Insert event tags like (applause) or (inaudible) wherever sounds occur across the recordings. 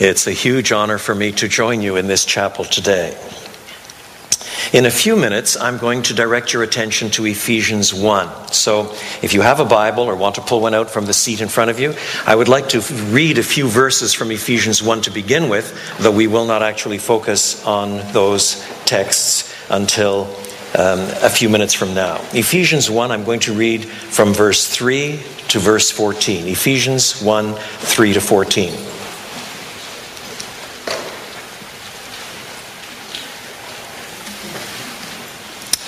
It's a huge honor for me to join you in this chapel today. In a few minutes, I'm going to direct your attention to Ephesians 1. So, if you have a Bible or want to pull one out from the seat in front of you, I would like to read a few verses from Ephesians 1 to begin with, though we will not actually focus on those texts until um, a few minutes from now. Ephesians 1, I'm going to read from verse 3 to verse 14. Ephesians 1 3 to 14.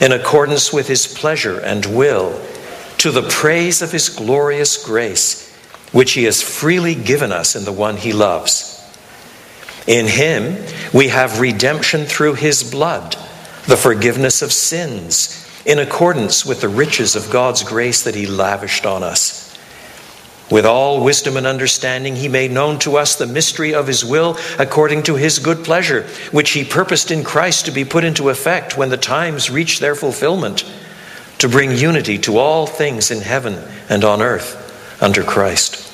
in accordance with his pleasure and will, to the praise of his glorious grace, which he has freely given us in the one he loves. In him we have redemption through his blood, the forgiveness of sins, in accordance with the riches of God's grace that he lavished on us. With all wisdom and understanding, he made known to us the mystery of his will according to his good pleasure, which he purposed in Christ to be put into effect when the times reach their fulfillment, to bring unity to all things in heaven and on earth under Christ.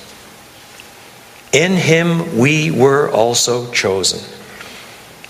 In him we were also chosen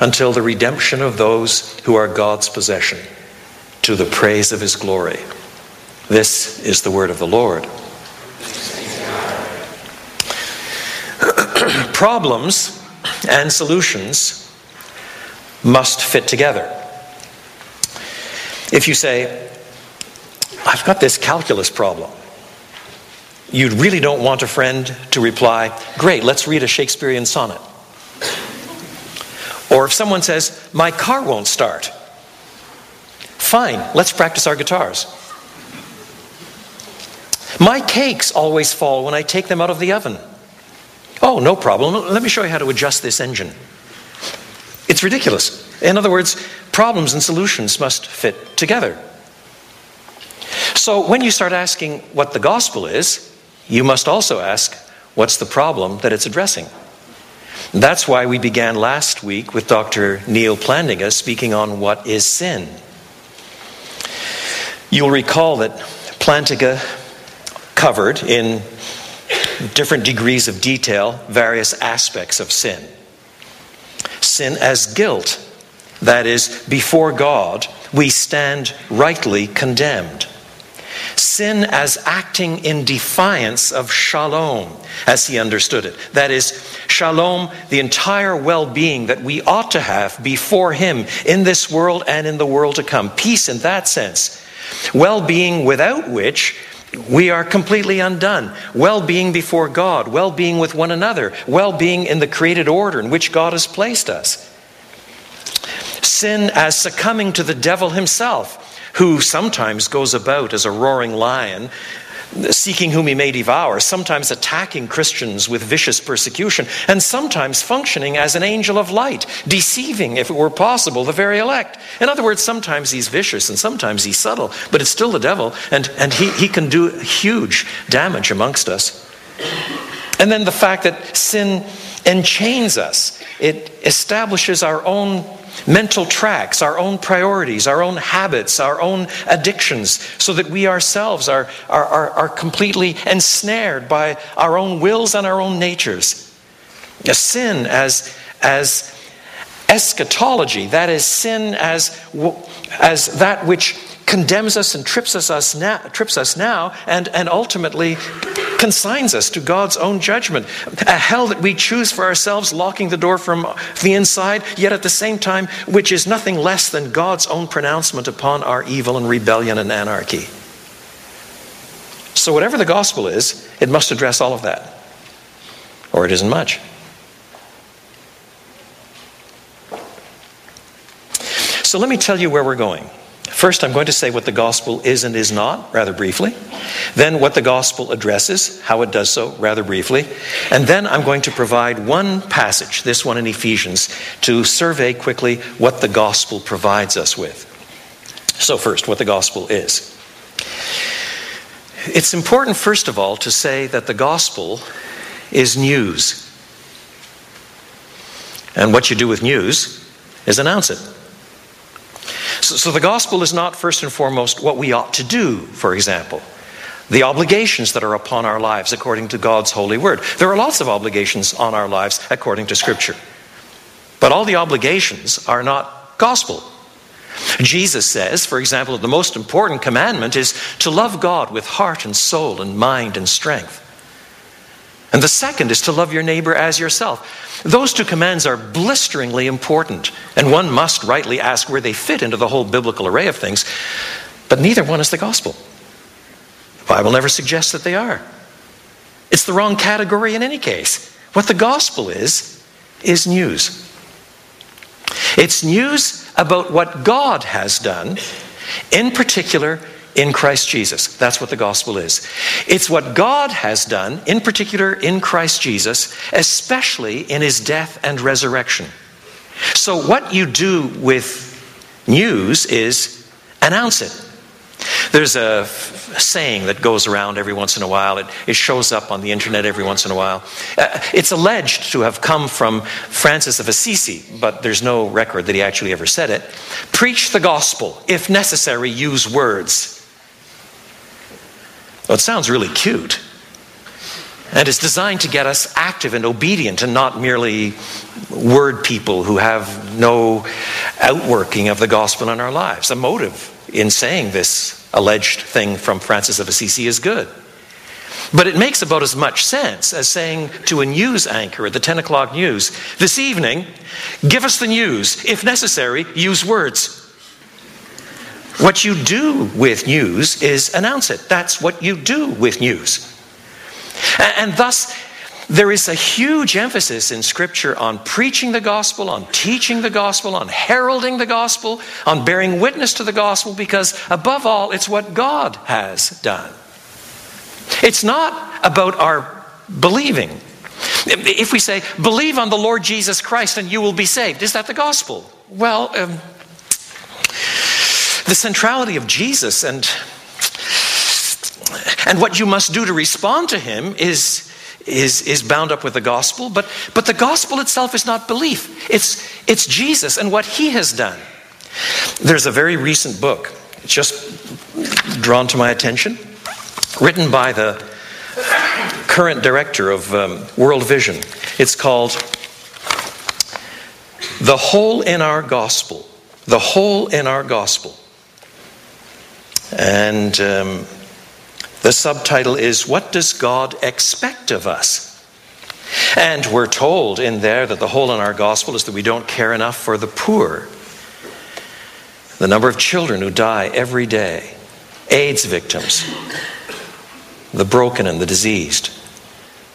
until the redemption of those who are God's possession, to the praise of his glory. This is the word of the Lord. (clears throat) Problems and solutions must fit together. If you say, I've got this calculus problem, you really don't want a friend to reply, Great, let's read a Shakespearean sonnet. Or if someone says, My car won't start, fine, let's practice our guitars. My cakes always fall when I take them out of the oven. Oh, no problem. Let me show you how to adjust this engine. It's ridiculous. In other words, problems and solutions must fit together. So when you start asking what the gospel is, you must also ask what's the problem that it's addressing. That's why we began last week with Dr. Neal Plantinga speaking on what is sin. You'll recall that Plantinga covered in different degrees of detail various aspects of sin. Sin as guilt, that is, before God, we stand rightly condemned. Sin as acting in defiance of shalom, as he understood it. That is, shalom, the entire well being that we ought to have before him in this world and in the world to come. Peace in that sense. Well being without which we are completely undone. Well being before God, well being with one another, well being in the created order in which God has placed us. Sin as succumbing to the devil himself who sometimes goes about as a roaring lion, seeking whom he may devour, sometimes attacking Christians with vicious persecution, and sometimes functioning as an angel of light, deceiving, if it were possible, the very elect. In other words, sometimes he's vicious and sometimes he's subtle, but it's still the devil, and, and he, he can do huge damage amongst us. And then the fact that sin enchains us, it establishes our own mental tracks, our own priorities, our own habits, our own addictions, so that we ourselves are, are, are, are completely ensnared by our own wills and our own natures. A sin as, as eschatology, that is, sin as, as that which condemns us and trips us, us now, trips us now and, and ultimately consigns us to God's own judgment. A hell that we choose for ourselves, locking the door from the inside, yet at the same time, which is nothing less than God's own pronouncement upon our evil and rebellion and anarchy. So, whatever the gospel is, it must address all of that, or it isn't much. So, let me tell you where we're going. First, I'm going to say what the gospel is and is not, rather briefly. Then, what the gospel addresses, how it does so, rather briefly. And then, I'm going to provide one passage, this one in Ephesians, to survey quickly what the gospel provides us with. So, first, what the gospel is. It's important, first of all, to say that the gospel is news. And what you do with news is announce it. So, the gospel is not first and foremost what we ought to do, for example the obligations that are upon our lives according to God's holy word. There are lots of obligations on our lives according to Scripture. But all the obligations are not gospel. Jesus says, for example, that the most important commandment is to love God with heart and soul and mind and strength. And the second is to love your neighbor as yourself. Those two commands are blisteringly important, and one must rightly ask where they fit into the whole biblical array of things, but neither one is the gospel. The Bible never suggests that they are. It's the wrong category in any case. What the gospel is, is news. It's news about what God has done, in particular in Christ Jesus. That's what the gospel is. It's what God has done, in particular in Christ Jesus, especially in his death and resurrection. So, what you do with news is announce it. There's a saying that goes around every once in a while. It, it shows up on the internet every once in a while. Uh, it's alleged to have come from Francis of Assisi, but there's no record that he actually ever said it. Preach the gospel. If necessary, use words. Well, it sounds really cute. And it's designed to get us active and obedient and not merely word people who have no outworking of the gospel in our lives. The motive in saying this alleged thing from Francis of Assisi is good. But it makes about as much sense as saying to a news anchor at the 10 o'clock news, this evening, give us the news. If necessary, use words. What you do with news is announce it. That's what you do with news. And, and thus, there is a huge emphasis in Scripture on preaching the gospel, on teaching the gospel, on heralding the gospel, on bearing witness to the gospel, because above all, it's what God has done. It's not about our believing. If we say, believe on the Lord Jesus Christ and you will be saved, is that the gospel? Well, um, the centrality of Jesus and, and what you must do to respond to him is, is, is bound up with the gospel, but, but the gospel itself is not belief. It's, it's Jesus and what he has done. There's a very recent book, just drawn to my attention, written by the current director of um, World Vision. It's called The Hole in Our Gospel. The Hole in Our Gospel. And um, the subtitle is What Does God Expect of Us? And we're told in there that the hole in our gospel is that we don't care enough for the poor. The number of children who die every day, AIDS victims, the broken and the diseased.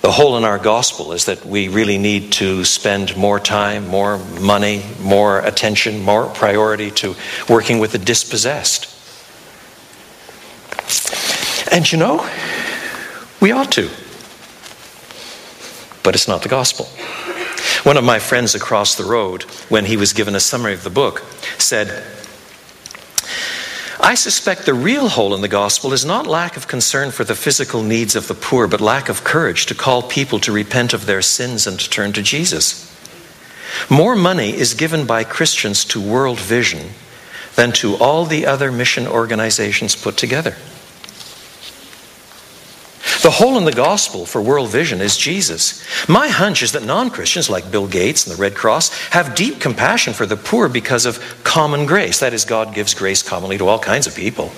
The hole in our gospel is that we really need to spend more time, more money, more attention, more priority to working with the dispossessed. And you know, we ought to. But it's not the gospel. One of my friends across the road, when he was given a summary of the book, said, I suspect the real hole in the gospel is not lack of concern for the physical needs of the poor, but lack of courage to call people to repent of their sins and to turn to Jesus. More money is given by Christians to World Vision than to all the other mission organizations put together. The hole in the gospel for world vision is Jesus. My hunch is that non Christians like Bill Gates and the Red Cross have deep compassion for the poor because of common grace. That is, God gives grace commonly to all kinds of people.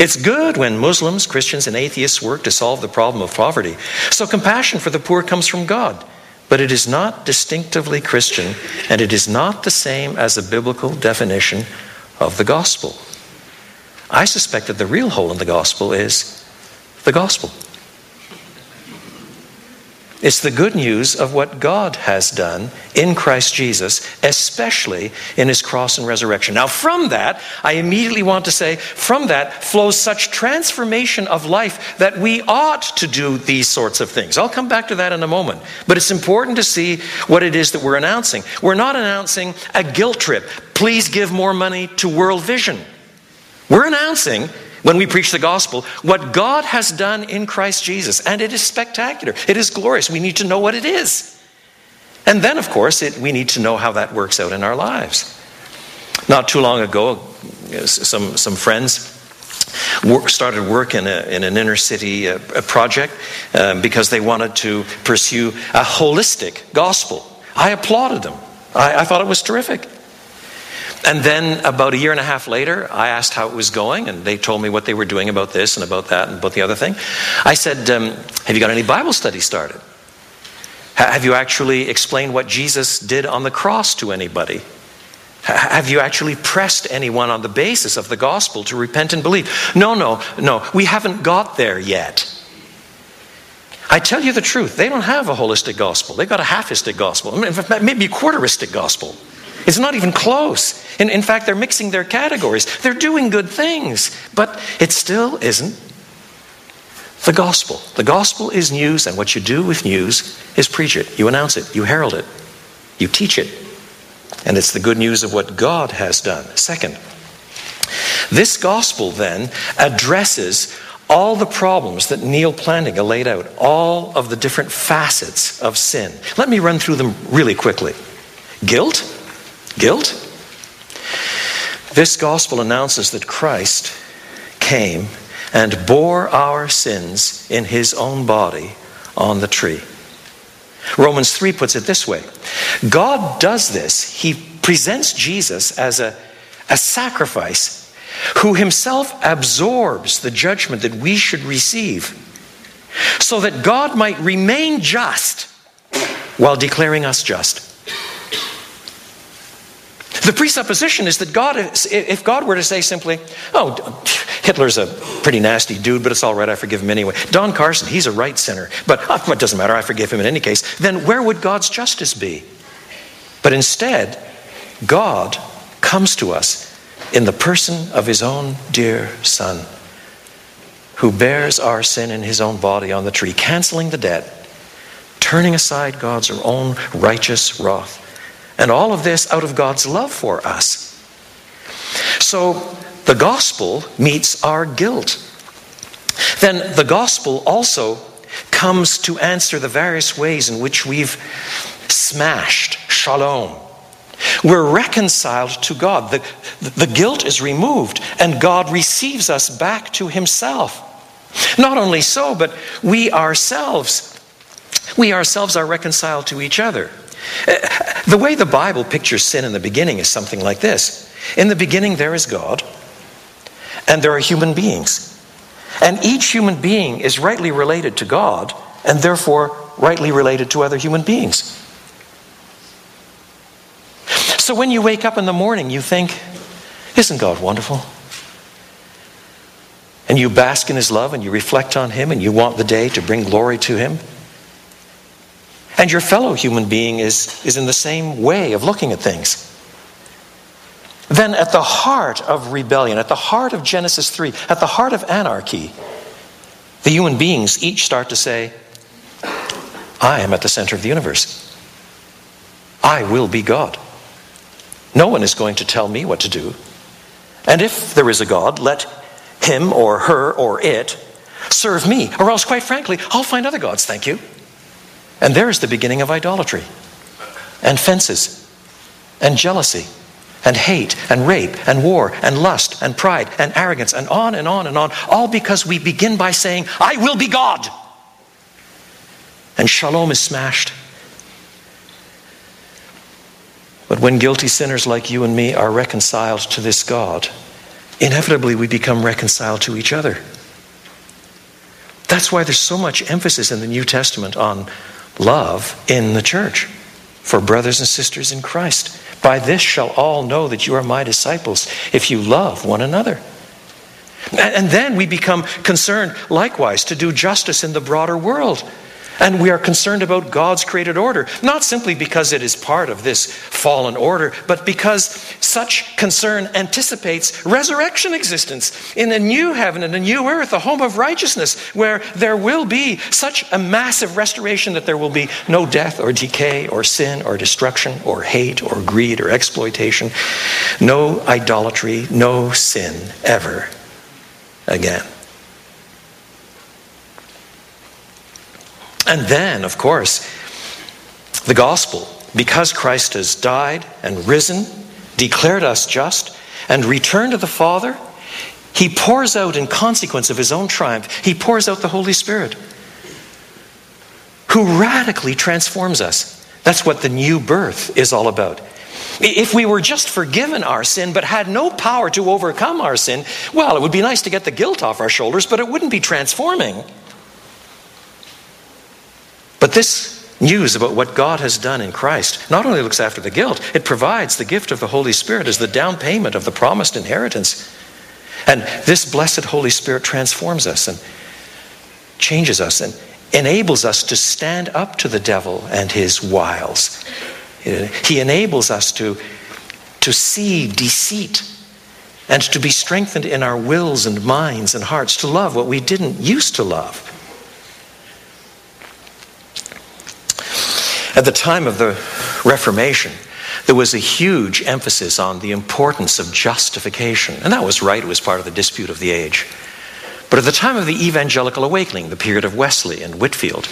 It's good when Muslims, Christians, and atheists work to solve the problem of poverty. So compassion for the poor comes from God. But it is not distinctively Christian, and it is not the same as a biblical definition of the gospel. I suspect that the real hole in the gospel is the gospel. It's the good news of what God has done in Christ Jesus, especially in his cross and resurrection. Now, from that, I immediately want to say, from that flows such transformation of life that we ought to do these sorts of things. I'll come back to that in a moment. But it's important to see what it is that we're announcing. We're not announcing a guilt trip. Please give more money to World Vision. We're announcing when we preach the gospel what God has done in Christ Jesus. And it is spectacular, it is glorious. We need to know what it is. And then, of course, it, we need to know how that works out in our lives. Not too long ago, some, some friends work, started work in, a, in an inner city uh, project um, because they wanted to pursue a holistic gospel. I applauded them. I, I thought it was terrific. And then about a year and a half later, I asked how it was going, and they told me what they were doing about this and about that and about the other thing. I said, um, Have you got any Bible study started? Have you actually explained what Jesus did on the cross to anybody? Have you actually pressed anyone on the basis of the gospel to repent and believe? No, no, no. We haven't got there yet. I tell you the truth, they don't have a holistic gospel. They've got a halfistic gospel, maybe a quarteristic gospel. It's not even close. In, in fact, they're mixing their categories. They're doing good things, but it still isn't the gospel. The gospel is news, and what you do with news is preach it. You announce it, you herald it, you teach it. And it's the good news of what God has done. Second, this gospel then addresses all the problems that Neal Plantinga laid out, all of the different facets of sin. Let me run through them really quickly. Guilt, Guilt? This gospel announces that Christ came and bore our sins in his own body on the tree. Romans 3 puts it this way God does this, he presents Jesus as a, a sacrifice who himself absorbs the judgment that we should receive so that God might remain just while declaring us just. The presupposition is that God, if God were to say simply, oh, Hitler's a pretty nasty dude, but it's all right, I forgive him anyway. Don Carson, he's a right sinner, but oh, it doesn't matter, I forgive him in any case, then where would God's justice be? But instead, God comes to us in the person of his own dear Son, who bears our sin in his own body on the tree, canceling the debt, turning aside God's own righteous wrath and all of this out of God's love for us. So the gospel meets our guilt. Then the gospel also comes to answer the various ways in which we've smashed shalom. We're reconciled to God. The, the guilt is removed, and God receives us back to Himself. Not only so, but we ourselves, we ourselves are reconciled to each other. Uh, the way the Bible pictures sin in the beginning is something like this In the beginning, there is God, and there are human beings. And each human being is rightly related to God, and therefore rightly related to other human beings. So when you wake up in the morning, you think, Isn't God wonderful? And you bask in His love and you reflect on Him and you want the day to bring glory to Him. And your fellow human being is, is in the same way of looking at things. Then, at the heart of rebellion, at the heart of Genesis 3, at the heart of anarchy, the human beings each start to say, I am at the center of the universe. I will be God. No one is going to tell me what to do. And if there is a God, let him or her or it serve me. Or else, quite frankly, I'll find other gods, thank you. And there is the beginning of idolatry, and fences, and jealousy, and hate, and rape, and war, and lust, and pride, and arrogance, and on and on and on, all because we begin by saying, I will be God. And shalom is smashed. But when guilty sinners like you and me are reconciled to this God, inevitably we become reconciled to each other. That's why there's so much emphasis in the New Testament on love in the church for brothers and sisters in Christ. By this shall all know that you are my disciples if you love one another. And then we become concerned likewise to do justice in the broader world. And we are concerned about God's created order, not simply because it is part of this fallen order, but because such concern anticipates resurrection existence in a new heaven and a new earth, a home of righteousness, where there will be such a massive restoration that there will be no death or decay or sin or destruction or hate or greed or exploitation, no idolatry, no sin ever again. And then, of course, the gospel, because Christ has died and risen, declared us just, and returned to the Father, he pours out, in consequence of his own triumph, he pours out the Holy Spirit, who radically transforms us. That's what the new birth is all about. If we were just forgiven our sin but had no power to overcome our sin, well, it would be nice to get the guilt off our shoulders, but it wouldn't be transforming. But this news about what God has done in Christ not only looks after the guilt, it provides the gift of the Holy Spirit as the down payment of the promised inheritance. And this blessed Holy Spirit transforms us and changes us and enables us to stand up to the devil and his wiles. He enables us to, to see deceit and to be strengthened in our wills and minds and hearts to love what we didn't used to love. At the time of the Reformation, there was a huge emphasis on the importance of justification. And that was right, it was part of the dispute of the age. But at the time of the Evangelical Awakening, the period of Wesley and Whitefield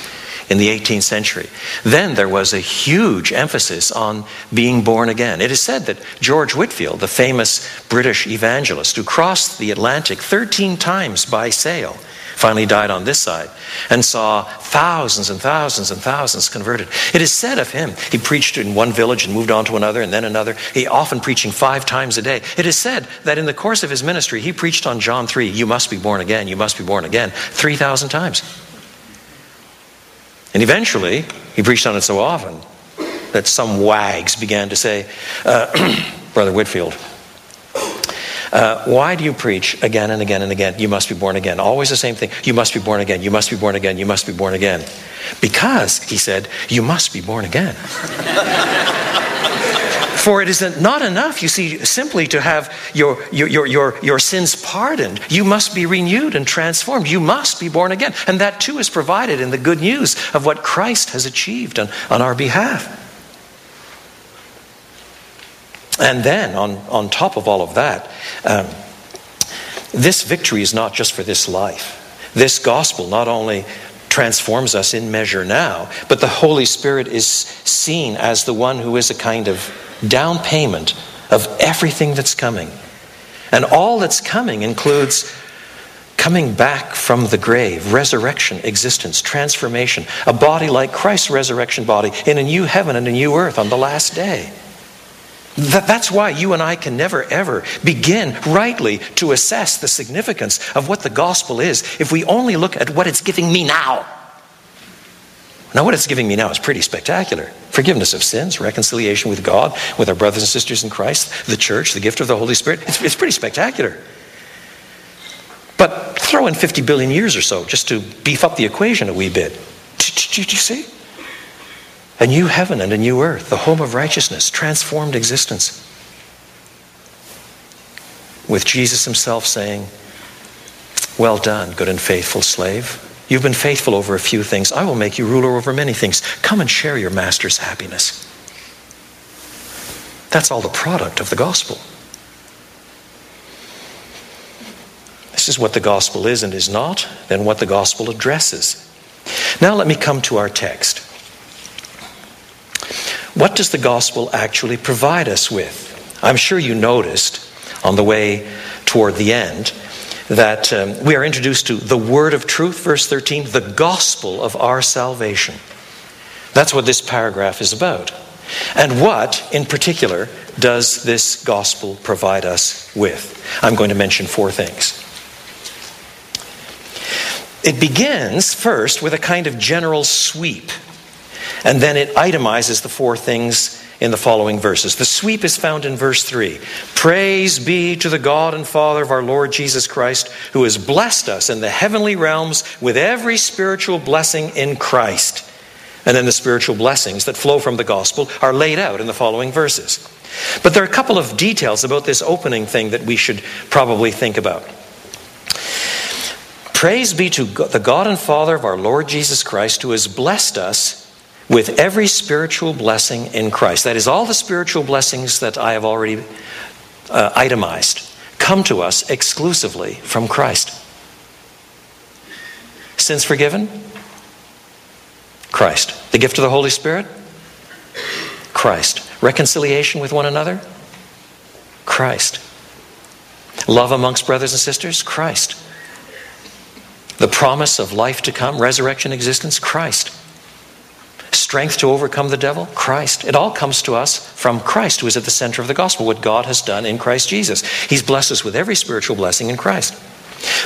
in the 18th century, then there was a huge emphasis on being born again. It is said that George Whitefield, the famous British evangelist who crossed the Atlantic 13 times by sail, finally died on this side and saw thousands and thousands and thousands converted. It is said of him, he preached in one village and moved on to another and then another, he often preaching five times a day. It is said that in the course of his ministry, he preached on John 3, you must be born again, you must be born again, 3,000 times. And eventually, he preached on it so often that some wags began to say, uh, (clears throat) Brother Whitefield, uh, why do you preach again and again and again? You must be born again. Always the same thing. You must be born again. You must be born again. You must be born again. Because, he said, you must be born again. (laughs) For it is not enough, you see, simply to have your, your, your, your, sins pardoned. You must be renewed and transformed. You must be born again. And that too is provided in the good news of what Christ has achieved on, on our behalf. And then, on, on top of all of that, um, this victory is not just for this life. This gospel not only transforms us in measure now, but the Holy Spirit is seen as the one who is a kind of down payment of everything that's coming. And all that's coming includes coming back from the grave, resurrection, existence, transformation, a body like Christ's resurrection body in a new heaven and a new earth on the last day. That's why you and I can never, ever begin rightly to assess the significance of what the gospel is if we only look at what it's giving me now. Now, what it's giving me now is pretty spectacular forgiveness of sins, reconciliation with God, with our brothers and sisters in Christ, the church, the gift of the Holy Spirit. It's, it's pretty spectacular. But throw in 50 billion years or so just to beef up the equation a wee bit. Did you see? A new heaven and a new earth, the home of righteousness, transformed existence. With Jesus himself saying, Well done, good and faithful slave. You've been faithful over a few things. I will make you ruler over many things. Come and share your master's happiness. That's all the product of the gospel. This is what the gospel is and is not, then what the gospel addresses. Now let me come to our text. What does the gospel actually provide us with? I'm sure you noticed on the way toward the end that um, we are introduced to the word of truth, verse 13, the gospel of our salvation. That's what this paragraph is about. And what, in particular, does this gospel provide us with? I'm going to mention four things. It begins first with a kind of general sweep, and then it itemizes the four things in the following verses. The sweep is found in verse 3. Praise be to the God and Father of our Lord Jesus Christ, who has blessed us in the heavenly realms with every spiritual blessing in Christ. And then the spiritual blessings that flow from the gospel are laid out in the following verses. But there are a couple of details about this opening thing that we should probably think about. Praise be to the God and Father of our Lord Jesus Christ, who has blessed us with every spiritual blessing in Christ. That is, all the spiritual blessings that I have already uh, itemized come to us exclusively from Christ. Sins forgiven? Christ. The gift of the Holy Spirit? Christ. Reconciliation with one another? Christ. Love amongst brothers and sisters? Christ. The promise of life to come, resurrection, existence? Christ. Strength to overcome the devil? Christ. It all comes to us from Christ, who is at the center of the gospel, what God has done in Christ Jesus. He's blessed us with every spiritual blessing in Christ.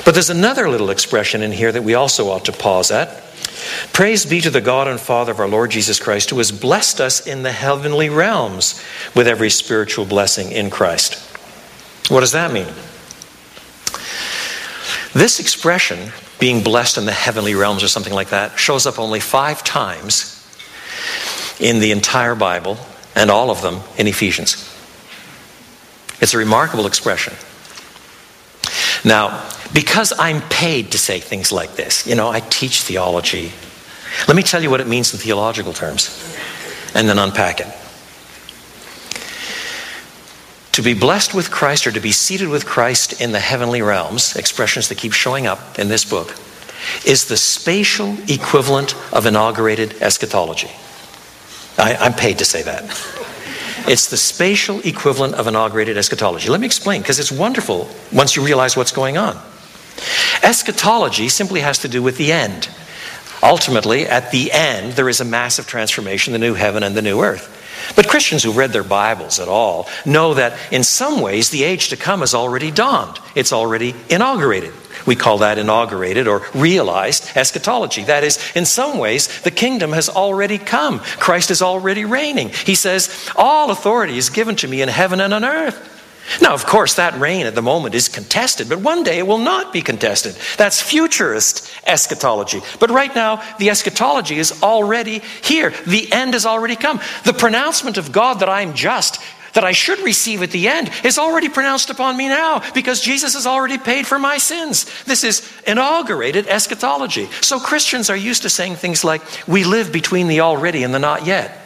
But there's another little expression in here that we also ought to pause at. Praise be to the God and Father of our Lord Jesus Christ, who has blessed us in the heavenly realms with every spiritual blessing in Christ. What does that mean? This expression, being blessed in the heavenly realms or something like that, shows up only five times in the entire Bible, and all of them in Ephesians. It's a remarkable expression. Now, because I'm paid to say things like this, you know, I teach theology. Let me tell you what it means in theological terms and then unpack it. To be blessed with Christ or to be seated with Christ in the heavenly realms, expressions that keep showing up in this book, is the spatial equivalent of inaugurated eschatology. I, I'm paid to say that. It's the spatial equivalent of inaugurated eschatology. Let me explain, because it's wonderful once you realize what's going on. Eschatology simply has to do with the end. Ultimately, at the end, there is a massive transformation, the new heaven and the new earth. But Christians who've read their Bibles at all know that in some ways the age to come has already dawned. It's already inaugurated. We call that inaugurated or realized eschatology. That is, in some ways, the kingdom has already come. Christ is already reigning. He says, All authority is given to me in heaven and on earth. Now, of course, that reign at the moment is contested, but one day it will not be contested. That's futurist eschatology. But right now, the eschatology is already here. The end has already come. The pronouncement of God that I'm just that I should receive at the end is already pronounced upon me now because Jesus has already paid for my sins. This is inaugurated eschatology. So Christians are used to saying things like, we live between the already and the not yet.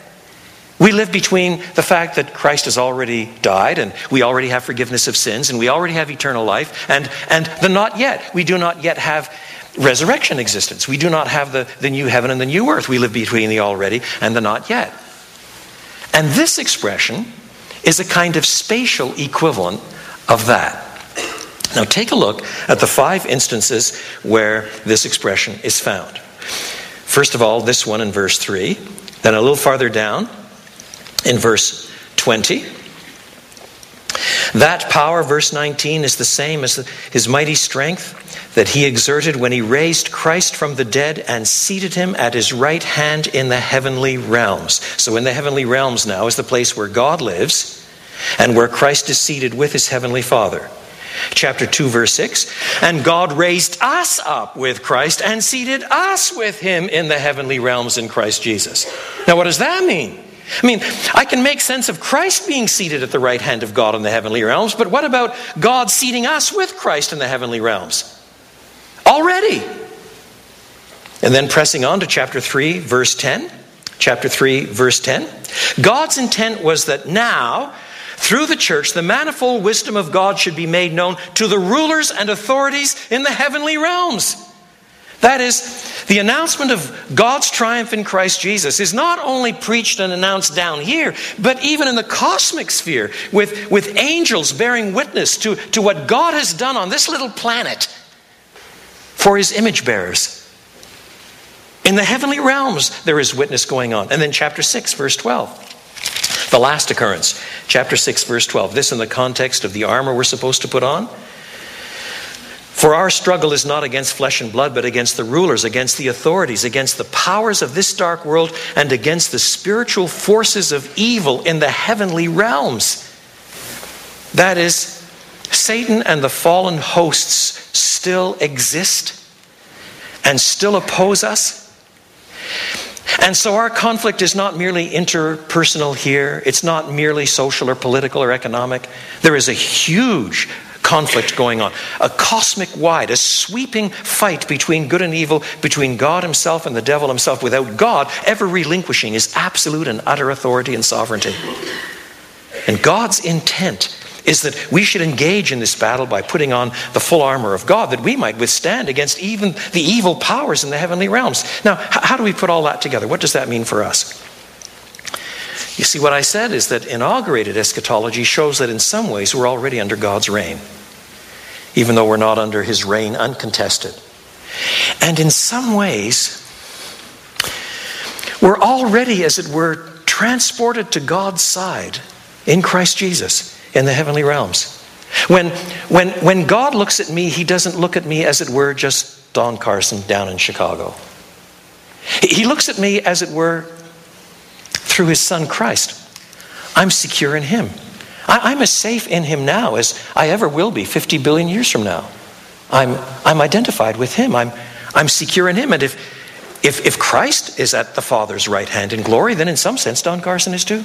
We live between the fact that Christ has already died and we already have forgiveness of sins and we already have eternal life and, and the not yet. We do not yet have resurrection existence. We do not have the, the new heaven and the new earth. We live between the already and the not yet. And this expression is a kind of spatial equivalent of that. Now, take a look at the five instances where this expression is found. First of all, this one in verse 3, then a little farther down in verse 20. That power, verse 19, is the same as his mighty strength that he exerted when he raised Christ from the dead and seated him at his right hand in the heavenly realms. So, in the heavenly realms now is the place where God lives and where Christ is seated with his heavenly Father. Chapter 2, verse 6 And God raised us up with Christ and seated us with him in the heavenly realms in Christ Jesus. Now, what does that mean? I mean, I can make sense of Christ being seated at the right hand of God in the heavenly realms, but what about God seating us with Christ in the heavenly realms? Already. And then pressing on to chapter 3, verse 10. Chapter 3, verse 10. God's intent was that now, through the church, the manifold wisdom of God should be made known to the rulers and authorities in the heavenly realms. That is, the announcement of God's triumph in Christ Jesus is not only preached and announced down here, but even in the cosmic sphere, with, with angels bearing witness to, to what God has done on this little planet for his image bearers. In the heavenly realms, there is witness going on. And then, chapter 6, verse 12. The last occurrence, chapter 6, verse 12. This in the context of the armor we're supposed to put on. For our struggle is not against flesh and blood, but against the rulers, against the authorities, against the powers of this dark world, and against the spiritual forces of evil in the heavenly realms. That is, Satan and the fallen hosts still exist and still oppose us. And so our conflict is not merely interpersonal here, it's not merely social or political or economic. There is a huge conflict going on, a cosmic wide, a sweeping fight between good and evil, between God Himself and the devil himself, without God ever relinquishing His absolute and utter authority and sovereignty. And God's intent is that we should engage in this battle by putting on the full armor of God that we might withstand against even the evil powers in the heavenly realms. Now, how do we put all that together? What does that mean for us? You see, what I said is that inaugurated eschatology shows that in some ways we're already under God's reign even though we're not under his reign uncontested. And in some ways, we're already, as it were, transported to God's side in Christ Jesus in the heavenly realms. When, when, when God looks at me, he doesn't look at me, as it were, just Don Carson down in Chicago. He looks at me, as it were, through his son Christ. I'm secure in him. I, am as safe in him now as I ever will be 50 billion years from now. I'm, I'm identified with him. I'm, I'm secure in him. And if, if, if Christ is at the Father's right hand in glory, then in some sense, Don Carson is too.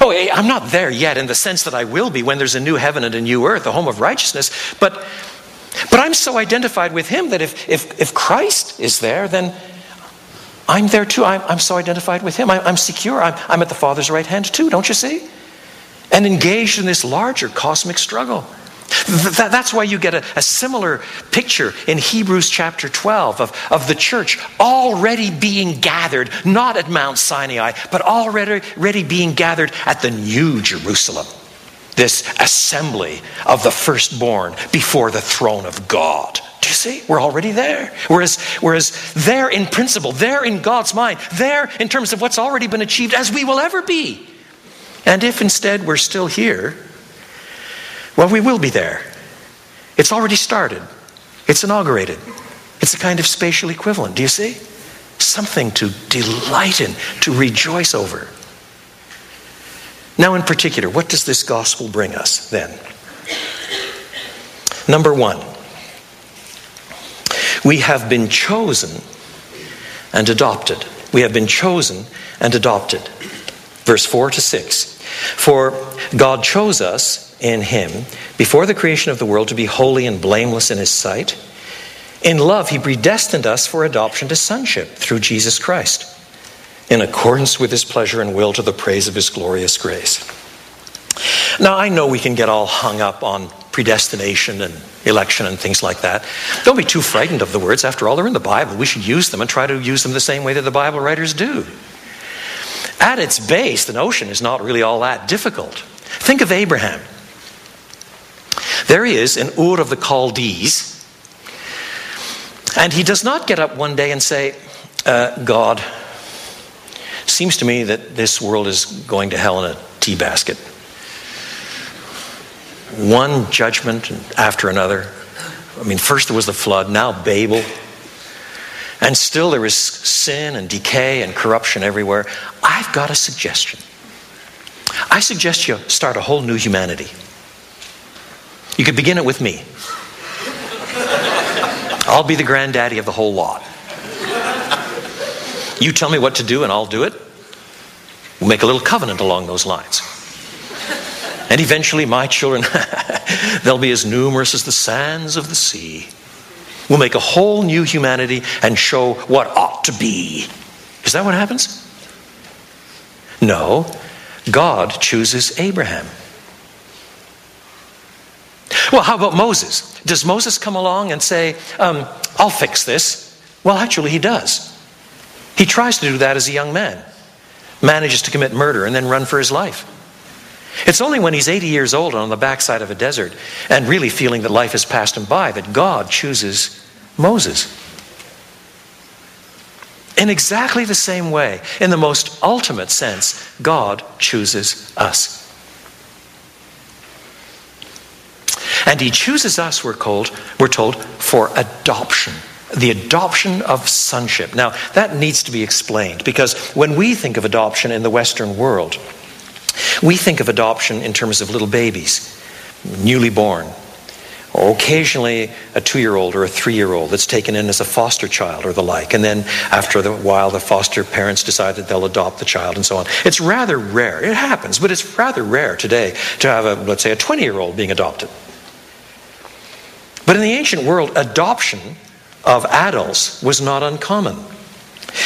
Oh, eh, I'm not there yet in the sense that I will be when there's a new heaven and a new earth, a home of righteousness. But, but I'm so identified with him that if, if, if Christ is there, then I'm there too. I'm, I'm so identified with him. I'm, I'm secure. I'm, I'm at the Father's right hand too, don't you see? And engaged in this larger cosmic struggle. That's why you get a, a, similar picture in Hebrews chapter 12 of, of the church already being gathered, not at Mount Sinai, but already, already being gathered at the New Jerusalem, this assembly of the firstborn before the throne of God. Do you see? We're already there. Whereas, whereas there in principle, there in God's mind, there in terms of what's already been achieved, as we will ever be and if instead we're still here, well, we will be there. It's already started, it's inaugurated. It's a kind of spatial equivalent. Do you see? Something to delight in, to rejoice over. Now, in particular, what does this gospel bring us then? Number one, we have been chosen and adopted. We have been chosen and adopted. Verse 4 to 6. For God chose us in Him before the creation of the world to be holy and blameless in His sight. In love, He predestined us for adoption to sonship through Jesus Christ, in accordance with His pleasure and will to the praise of His glorious grace. Now, I know we can get all hung up on predestination and election and things like that. Don't be too frightened of the words. After all, they're in the Bible. We should use them and try to use them the same way that the Bible writers do. At its base, the notion is not really all that difficult. Think of Abraham. There he is in Ur of the Chaldees, and he does not get up one day and say, uh, God, seems to me that this world is going to hell in a tea basket. One judgment after another. I mean, first there was the flood, now Babel. And still there is sin and decay and corruption everywhere. I've got a suggestion. I suggest you start a whole new humanity. You could begin it with me. I'll be the granddaddy of the whole lot. You tell me what to do and I'll do it. We'll make a little covenant along those lines. And eventually, my children, (laughs) they'll be as numerous as the sands of the sea. We'll make a whole new humanity and show what ought to be. Is that what happens? No. God chooses Abraham. Well, how about Moses? Does Moses come along and say, um, I'll fix this? Well, actually, he does. He tries to do that as a young man, manages to commit murder and then run for his life. It's only when he's 80 years old and on the backside of a desert and really feeling that life has passed him by that God chooses Moses. In exactly the same way, in the most ultimate sense, God chooses us. And he chooses us, we're, called, we're told, for adoption. The adoption of sonship. Now, that needs to be explained because when we think of adoption in the Western world, we think of adoption in terms of little babies, newly born, occasionally a two year old or a three year old that's taken in as a foster child or the like. And then after a while, the foster parents decide that they'll adopt the child and so on. It's rather rare. It happens, but it's rather rare today to have, a, let's say, a 20 year old being adopted. But in the ancient world, adoption of adults was not uncommon.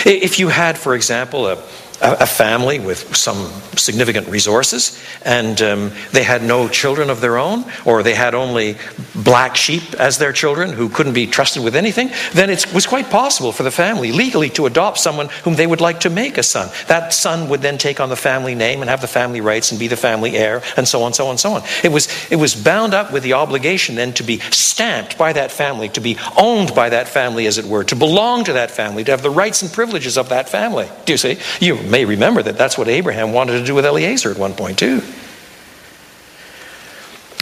If you had, for example, a a, family with some significant resources, and um, they had no children of their own, or they had only black sheep as their children who couldn't be trusted with anything, then it was quite possible for the family legally to adopt someone whom they would like to make a son. That son would then take on the family name and have the family rights and be the family heir, and so on, so on, so on. It was, it was bound up with the obligation then to be stamped by that family, to be owned by that family, as it were, to belong to that family, to have the rights and privileges of that family. Do you see? You may remember that that's what Abraham wanted to do with Eliezer at one point, too.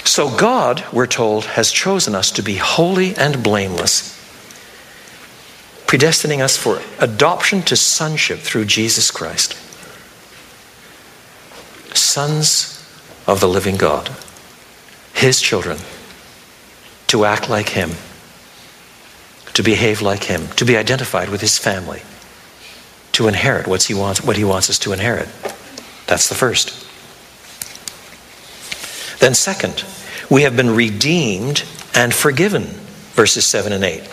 So, God, we're told, has chosen us to be holy and blameless, predestining us for adoption to sonship through Jesus Christ. Sons of the living God, His children, to act like Him, to behave like Him, to be identified with His family to inherit what he wants, what he wants us to inherit. That's the first. Then, second, we have been redeemed and forgiven, verses 7 and 8.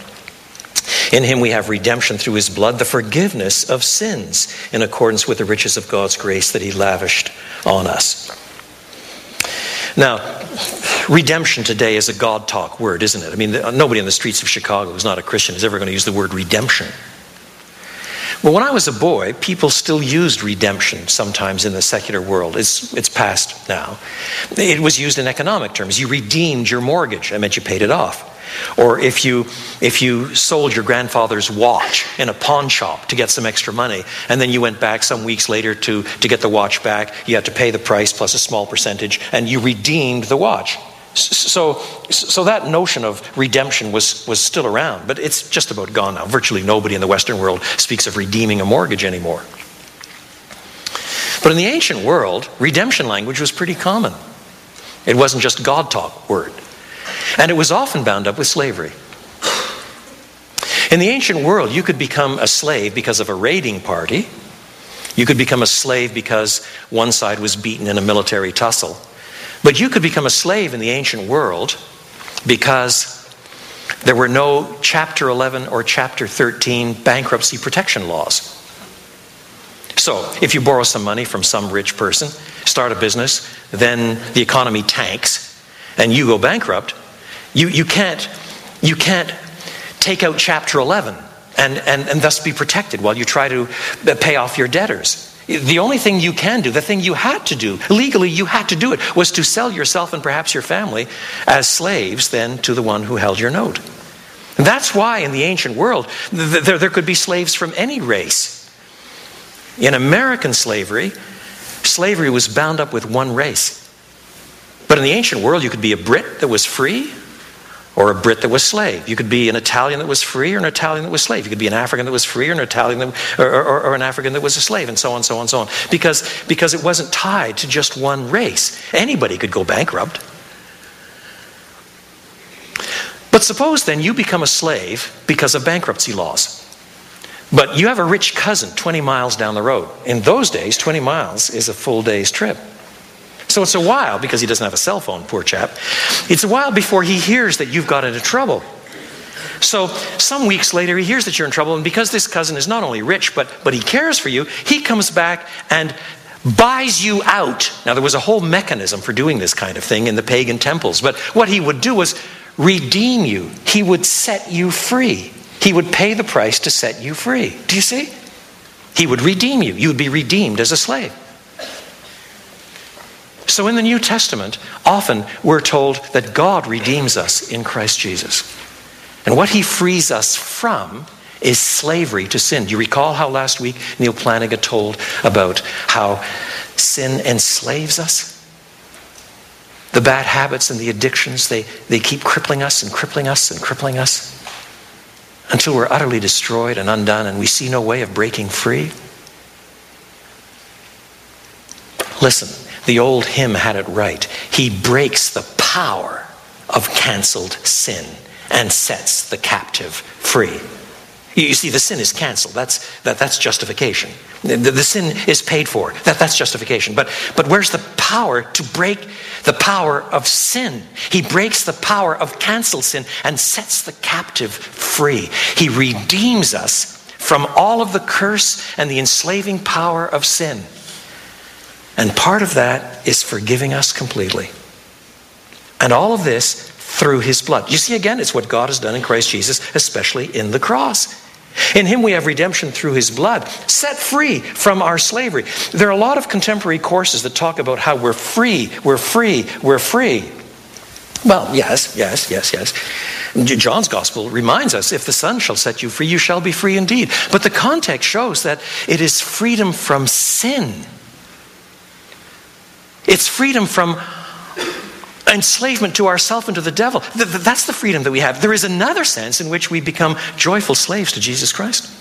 In him we have redemption through his blood, the forgiveness of sins, in accordance with the riches of God's grace that he lavished on us. Now, redemption today is a God talk word, isn't it? I mean, nobody in the streets of Chicago who's not a Christian is ever going to use the word redemption. Well, when I was a boy, people still used redemption sometimes in the secular world. It's, it's past now. It was used in economic terms. You redeemed your mortgage, that meant you paid it off. Or if you, if you sold your grandfather's watch in a pawn shop to get some extra money, and then you went back some weeks later to, to get the watch back, you had to pay the price plus a small percentage, and you redeemed the watch. So, so that notion of redemption was, was still around, but it's just about gone now. Virtually nobody in the Western world speaks of redeeming a mortgage anymore. But in the ancient world, redemption language was pretty common. It wasn't just God talk word. And it was often bound up with slavery. In the ancient world, you could become a slave because of a raiding party. You could become a slave because one side was beaten in a military tussle. But you could become a slave in the ancient world because there were no Chapter 11 or Chapter 13 bankruptcy protection laws. So, if you borrow some money from some rich person, start a business, then the economy tanks, and you go bankrupt, you, you, can't, you can't take out Chapter 11 and, and, and thus be protected while you try to uh, pay off your debtors. The only thing you can do, the thing you had to do, legally you had to do it, was to sell yourself and perhaps your family as slaves then to the one who held your note. That's why in the ancient world there, there could be slaves from any race. In American slavery, slavery was bound up with one race. But in the ancient world, you could be a Brit that was free, or a Brit that was slave. You could be an Italian that was free or an Italian that was slave. You could be an African that was free or an Italian that, or, or, or, an African that was a slave, and so on, and so on, so on. Because, because it wasn't tied to just one race. Anybody could go bankrupt. But suppose then you become a slave because of bankruptcy laws. But you have a rich cousin 20 miles down the road. In those days, 20 miles is a full day's trip. So it's a while, because he doesn't have a cell phone, poor chap, it's a while before he hears that you've got into trouble. So some weeks later, he hears that you're in trouble, and because this cousin is not only rich, but, but he cares for you, he comes back and buys you out. Now, there was a whole mechanism for doing this kind of thing in the pagan temples, but what he would do was redeem you, he would set you free. He would pay the price to set you free. Do you see? He would redeem you. You would be redeemed as a slave. So in the New Testament, often we're told that God redeems us in Christ Jesus. And what he frees us from is slavery to sin. Do you recall how last week Neal Plantinga told about how sin enslaves us? The bad habits and the addictions, they, they keep crippling us and crippling us and crippling us until we're utterly destroyed and undone and we see no way of breaking free. Listen, the old hymn had it right. He breaks the power of canceled sin and sets the captive free. You see, the sin is canceled. That's, that, that's justification. The, the, sin is paid for. That, that's justification. But, but where's the power to break the power of sin? He breaks the power of canceled sin and sets the captive free. He redeems us from all of the curse and the enslaving power of sin. And part of that is forgiving us completely. And all of this through his blood. You see, again, it's what God has done in Christ Jesus, especially in the cross. In him we have redemption through his blood, set free from our slavery. There are a lot of contemporary courses that talk about how we're free, we're free, we're free. Well, yes, yes, yes, yes. John's gospel reminds us if the Son shall set you free, you shall be free indeed. But the context shows that it is freedom from sin it's freedom from enslavement to ourself and to the devil. That's the freedom that we have. There is another sense in which we become joyful slaves to Jesus Christ.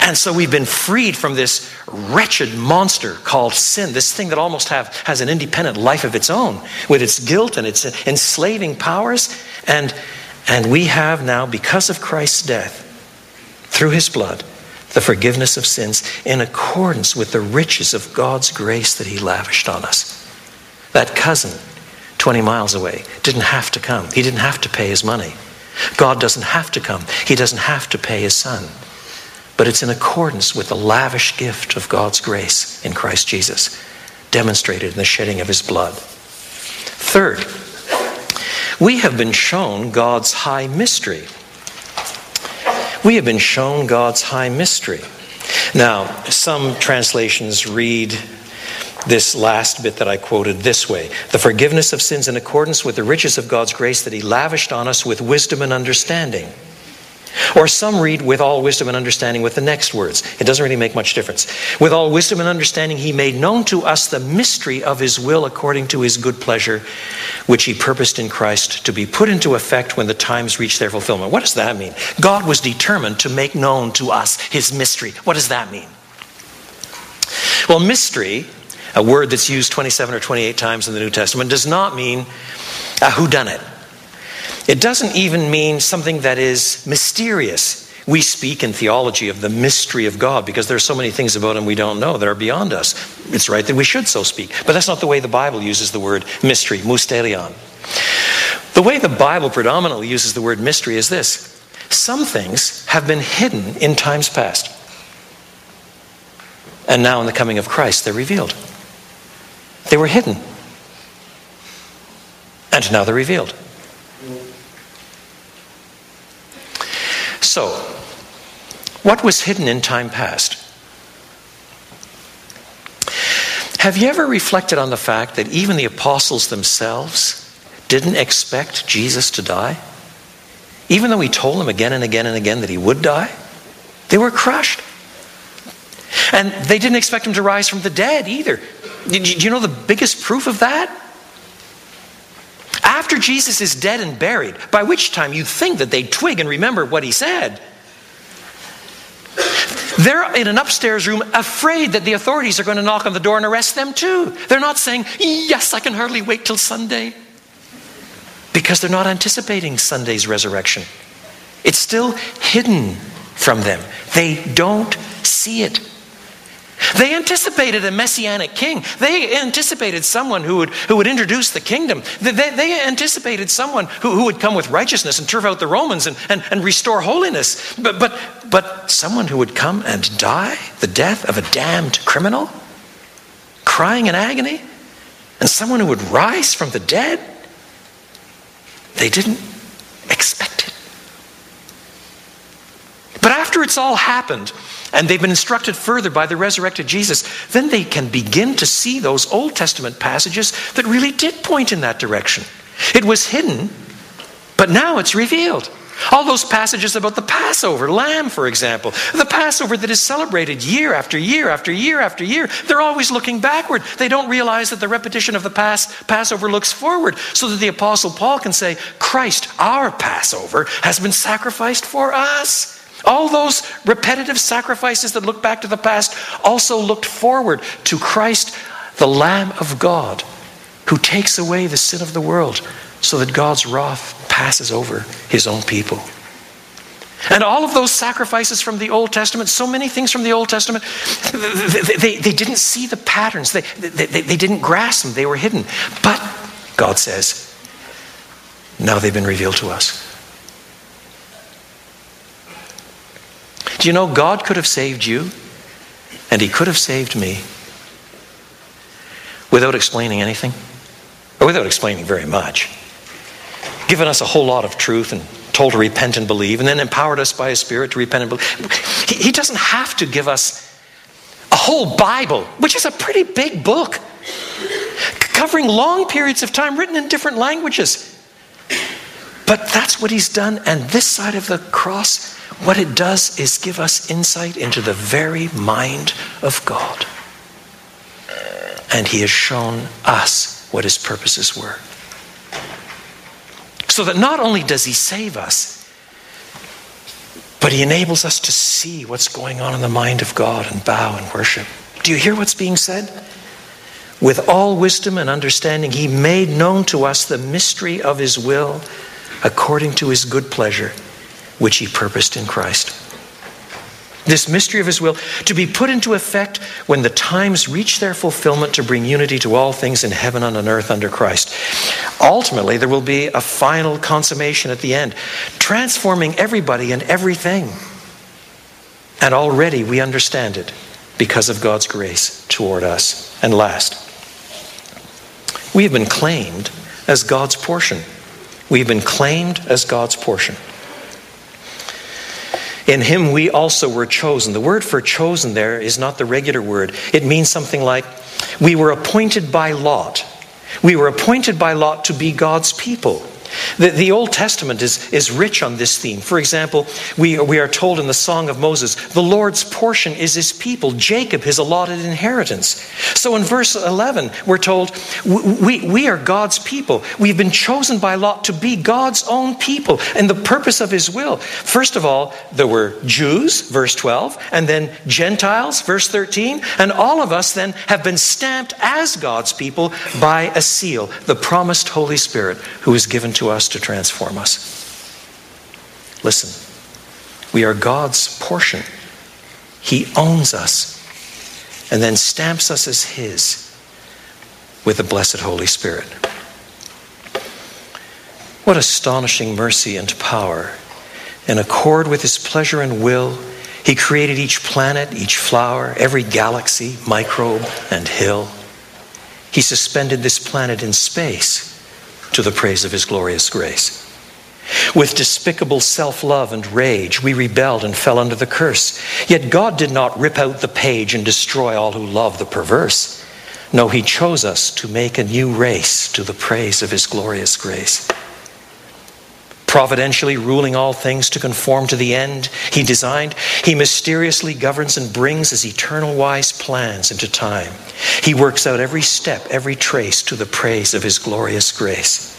And so we've been freed from this wretched monster called sin, this thing that almost have, has an independent life of its own, with its guilt and its enslaving powers. And, and we have now, because of Christ's death, through his blood, the forgiveness of sins in accordance with the riches of God's grace that He lavished on us. That cousin, 20 miles away, didn't have to come. He didn't have to pay his money. God doesn't have to come. He doesn't have to pay his son. But it's in accordance with the lavish gift of God's grace in Christ Jesus, demonstrated in the shedding of his blood. Third, we have been shown God's high mystery we have been shown God's high mystery. Now, some translations read this last bit that I quoted this way The forgiveness of sins in accordance with the riches of God's grace that He lavished on us with wisdom and understanding. Or some read with all wisdom and understanding with the next words. It doesn't really make much difference. With all wisdom and understanding, he made known to us the mystery of his will according to his good pleasure, which he purposed in Christ to be put into effect when the times reach their fulfillment. What does that mean? God was determined to make known to us his mystery. What does that mean? Well, mystery, a word that's used 27 or 28 times in the New Testament, does not mean ah, a whodunit. It doesn't even mean something that is mysterious. We speak in theology of the mystery of God because there are so many things about Him we don't know that are beyond us. It's right that we should so speak. But that's not the way the Bible uses the word mystery, mysterion. The way the Bible predominantly uses the word mystery is this some things have been hidden in times past. And now, in the coming of Christ, they're revealed. They were hidden. And now they're revealed. So, what was hidden in time past? Have you ever reflected on the fact that even the apostles themselves didn't expect Jesus to die? Even though he told them again and again and again that he would die, they were crushed. And they didn't expect him to rise from the dead either. Do you know the biggest proof of that? After Jesus is dead and buried, by which time you think that they twig and remember what he said. They're in an upstairs room afraid that the authorities are going to knock on the door and arrest them too. They're not saying, Yes, I can hardly wait till Sunday. Because they're not anticipating Sunday's resurrection. It's still hidden from them. They don't see it. They anticipated a messianic king. They anticipated someone who would, who would introduce the kingdom. They, they anticipated someone who, who would come with righteousness and turf out the Romans and, and, and restore holiness. But, but, but someone who would come and die the death of a damned criminal, crying in agony, and someone who would rise from the dead, they didn't expect it. But after it's all happened, and they've been instructed further by the resurrected Jesus, then they can begin to see those Old Testament passages that really did point in that direction. It was hidden, but now it's revealed. All those passages about the Passover, lamb, for example, the Passover that is celebrated year after year after year after year, they're always looking backward. They don't realize that the repetition of the past Passover looks forward, so that the Apostle Paul can say, Christ, our Passover, has been sacrificed for us. All those repetitive sacrifices that look back to the past also looked forward to Christ, the Lamb of God, who takes away the sin of the world so that God's wrath passes over his own people. And all of those sacrifices from the Old Testament, so many things from the Old Testament, they, they, they didn't see the patterns. They, they, they didn't grasp them. They were hidden. But God says, now they've been revealed to us. Do you know God could have saved you and He could have saved me without explaining anything? Or without explaining very much given us a whole lot of truth and told to repent and believe, and then empowered us by His Spirit to repent and believe. He, he doesn't have to give us a whole Bible, which is a pretty big book, covering long periods of time, written in different languages. But that's what He's done, and this side of the cross, what it does is give us insight into the very mind of God. And He has shown us what His purposes were. So that not only does he save us, but he enables us to see what's going on in the mind of God and bow and worship. Do you hear what's being said? With all wisdom and understanding, he made known to us the mystery of his will according to his good pleasure, which he purposed in Christ this mystery of his will, to be put into effect when the times reach their fulfillment to bring unity to all things in heaven and on earth under Christ. Ultimately, there will be a final consummation at the end, transforming everybody and everything. And already we understand it because of God's grace toward us. And last, we have been claimed as God's portion. We've been claimed as God's portion. In him we also were chosen. The word for chosen there is not the regular word, it means something like we were appointed by lot. We were appointed by lot to be God's people. The, the Old Testament is, is rich on this theme. For example, we, we are told in the Song of Moses, the Lord's portion is his people, Jacob his allotted inheritance. So in verse 11, we're told, we, we are God's people. We've been chosen by lot to be God's own people and the purpose of his will. First of all, there were Jews, verse 12, and then Gentiles, verse 13, and all of us then have been stamped as God's people by a seal, the promised Holy Spirit who is given to to us to transform us. Listen, we are God's portion. He owns us and then stamps us as His with the blessed Holy Spirit. What astonishing mercy and power. In accord with His pleasure and will, He created each planet, each flower, every galaxy, microbe, and hill. He suspended this planet in space to the praise of his glorious grace. With despicable self love and rage, we rebelled and fell under the curse. Yet God did not rip out the page and destroy all who love the perverse. No, He chose us to make a new race to the praise of His glorious grace. Providentially ruling all things to conform to the end He designed, He mysteriously governs and brings His eternal wise plans into time. He works out every step, every trace to the praise of His glorious grace.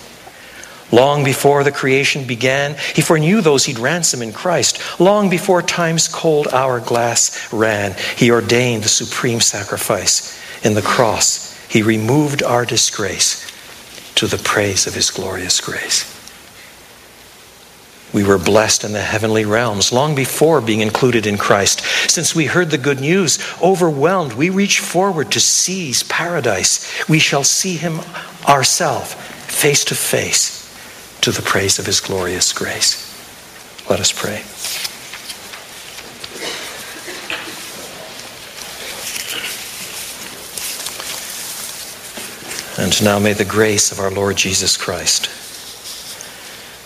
Long before the creation began, He foreknew those He'd ransom in Christ. Long before time's cold hourglass ran, He ordained the supreme sacrifice. In the cross, He removed our disgrace to the praise of His glorious grace. We were blessed in the heavenly realms long before being included in Christ. Since we heard the good news, overwhelmed, we reach forward to seize paradise. We shall see him ourselves, face to face, to the praise of his glorious grace. Let us pray. And now may the grace of our Lord Jesus Christ